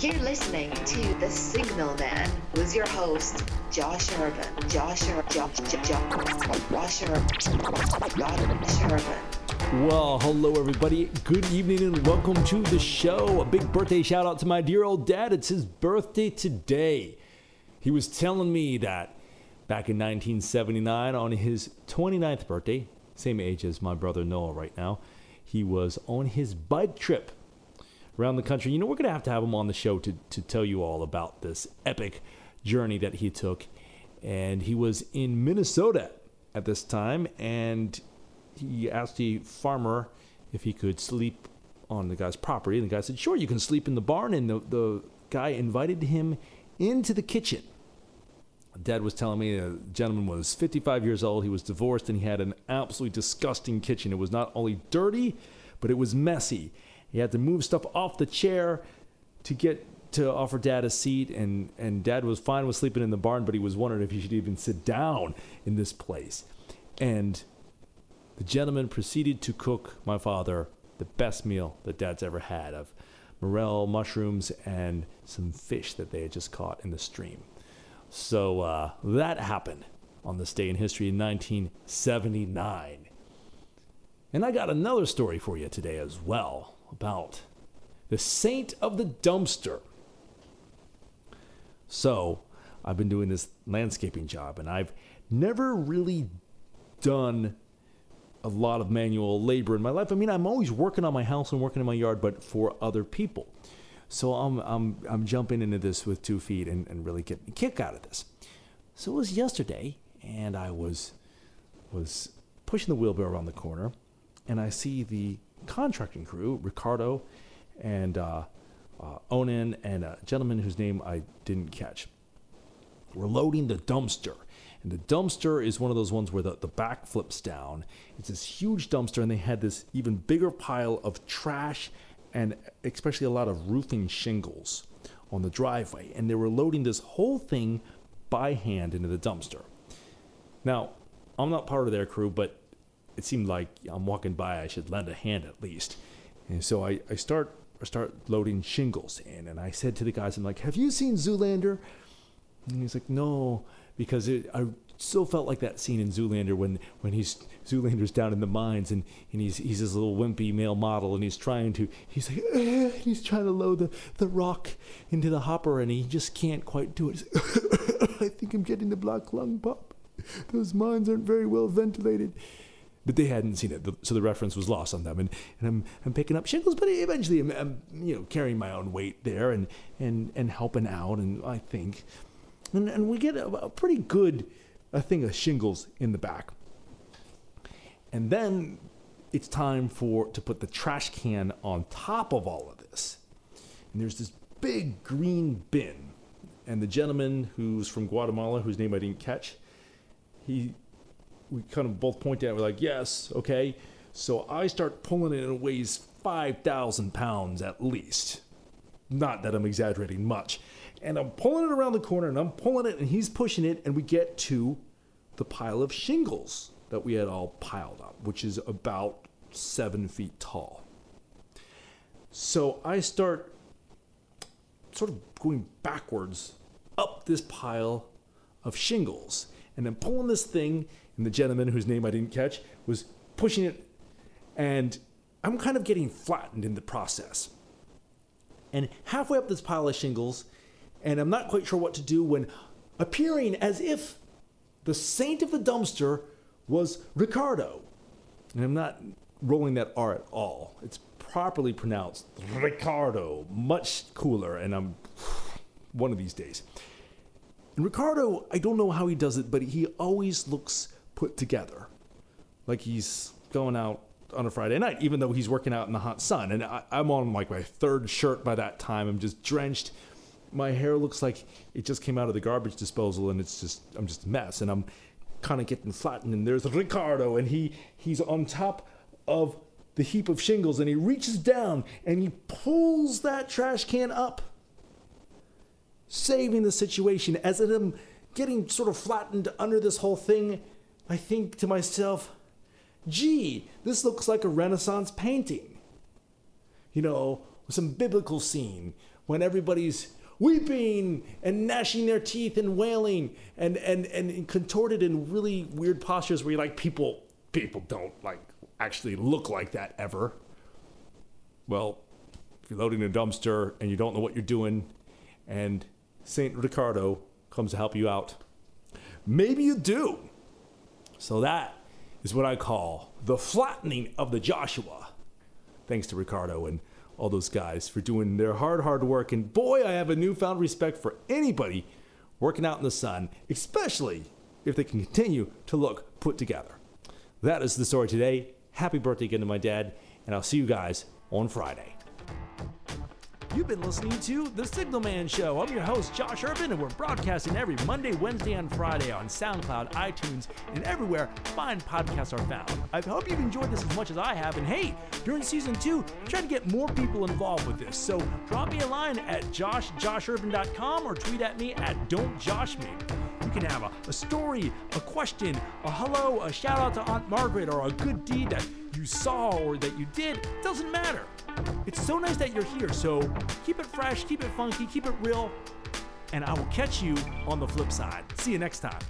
You're listening to The Signal Man with your host, Josh Urban. Josh Urban. Josh, Urban. Josh Urban. Well, hello everybody. Good evening and welcome to the show. A big birthday shout out to my dear old dad. It's his birthday today. He was telling me that back in 1979 on his 29th birthday, same age as my brother Noah right now, he was on his bike trip around the country. You know, we're going to have to have him on the show to, to tell you all about this epic journey that he took. And he was in Minnesota at this time, and he asked the farmer if he could sleep on the guy's property. And the guy said, Sure, you can sleep in the barn. And the, the guy invited him into the kitchen. Dad was telling me uh, the gentleman was 55 years old. He was divorced and he had an absolutely disgusting kitchen. It was not only dirty, but it was messy. He had to move stuff off the chair to get to offer dad a seat and and dad was fine with sleeping in the barn but he was wondering if he should even sit down in this place. And the gentleman proceeded to cook my father the best meal that dad's ever had of morel mushrooms and some fish that they had just caught in the stream. So uh, that happened on this day in history in 1979 and i got another story for you today as well about the saint of the dumpster. So, I've been doing this landscaping job and I've never really done a lot of manual labor in my life. I mean, I'm always working on my house and working in my yard, but for other people. So I'm, I'm, I'm jumping into this with two feet and, and really getting a kick out of this. So it was yesterday, and I was, was pushing the wheelbarrow around the corner, and I see the contracting crew, Ricardo and uh, uh, Onan and a gentleman whose name I didn't catch. We're loading the dumpster. And the dumpster is one of those ones where the, the back flips down. It's this huge dumpster, and they had this even bigger pile of trash and especially a lot of roofing shingles on the driveway. And they were loading this whole thing by hand into the dumpster. Now, I'm not part of their crew, but it seemed like I'm walking by, I should lend a hand at least. And so I, I start I start loading shingles in, and I said to the guys, I'm like, "Have you seen Zoolander?" And he's like, "No," because it, I still felt like that scene in Zoolander when when he's Zoolander's down in the mines and, and he's he's this little wimpy male model and he's trying to he's like eh, he's trying to load the, the rock into the hopper and he just can't quite do it. I think I'm getting the black lung pop. Those mines aren't very well ventilated but they hadn't seen it, so the reference was lost on them. And, and I'm, I'm picking up shingles, but eventually I'm, I'm, you know carrying my own weight there and and and helping out. And I think, and and we get a, a pretty good a thing of shingles in the back. And then it's time for to put the trash can on top of all of this. And there's this big green bin, and the gentleman who's from Guatemala, whose name I didn't catch, he we kind of both point at it. We're like, yes, okay. So I start pulling it and it weighs 5,000 pounds at least. Not that I'm exaggerating much. And I'm pulling it around the corner and I'm pulling it and he's pushing it and we get to the pile of shingles that we had all piled up, which is about seven feet tall. So I start sort of going backwards up this pile of shingles and then pulling this thing and the gentleman whose name I didn't catch was pushing it, and I'm kind of getting flattened in the process. And halfway up this pile of shingles, and I'm not quite sure what to do when appearing as if the saint of the dumpster was Ricardo. And I'm not rolling that R at all. It's properly pronounced Ricardo, much cooler, and I'm one of these days. And Ricardo, I don't know how he does it, but he always looks put together. Like he's going out on a Friday night, even though he's working out in the hot sun. And I, am on like my third shirt by that time. I'm just drenched. My hair looks like it just came out of the garbage disposal, and it's just I'm just a mess. And I'm kind of getting flattened. And there's Ricardo, and he he's on top of the heap of shingles, and he reaches down and he pulls that trash can up, saving the situation. As I'm getting sort of flattened under this whole thing, I think to myself, gee, this looks like a Renaissance painting. You know, some biblical scene when everybody's weeping and gnashing their teeth and wailing and, and, and contorted in really weird postures where you're like, people, people don't like actually look like that ever. Well, if you're loading a dumpster and you don't know what you're doing, and St. Ricardo comes to help you out, maybe you do. So that is what I call the flattening of the Joshua. Thanks to Ricardo and all those guys for doing their hard, hard work. And boy, I have a newfound respect for anybody working out in the sun, especially if they can continue to look put together. That is the story today. Happy birthday again to my dad, and I'll see you guys on Friday. You've been listening to The Signal Man Show. I'm your host, Josh Urban, and we're broadcasting every Monday, Wednesday, and Friday on SoundCloud, iTunes, and everywhere fine podcasts are found. I hope you've enjoyed this as much as I have. And hey, during season two, try to get more people involved with this. So drop me a line at joshjoshurban.com or tweet at me at don'tjoshme. You can have a, a story, a question, a hello, a shout out to Aunt Margaret, or a good deed that you saw or that you did. It doesn't matter. It's so nice that you're here. So keep it fresh, keep it funky, keep it real, and I will catch you on the flip side. See you next time.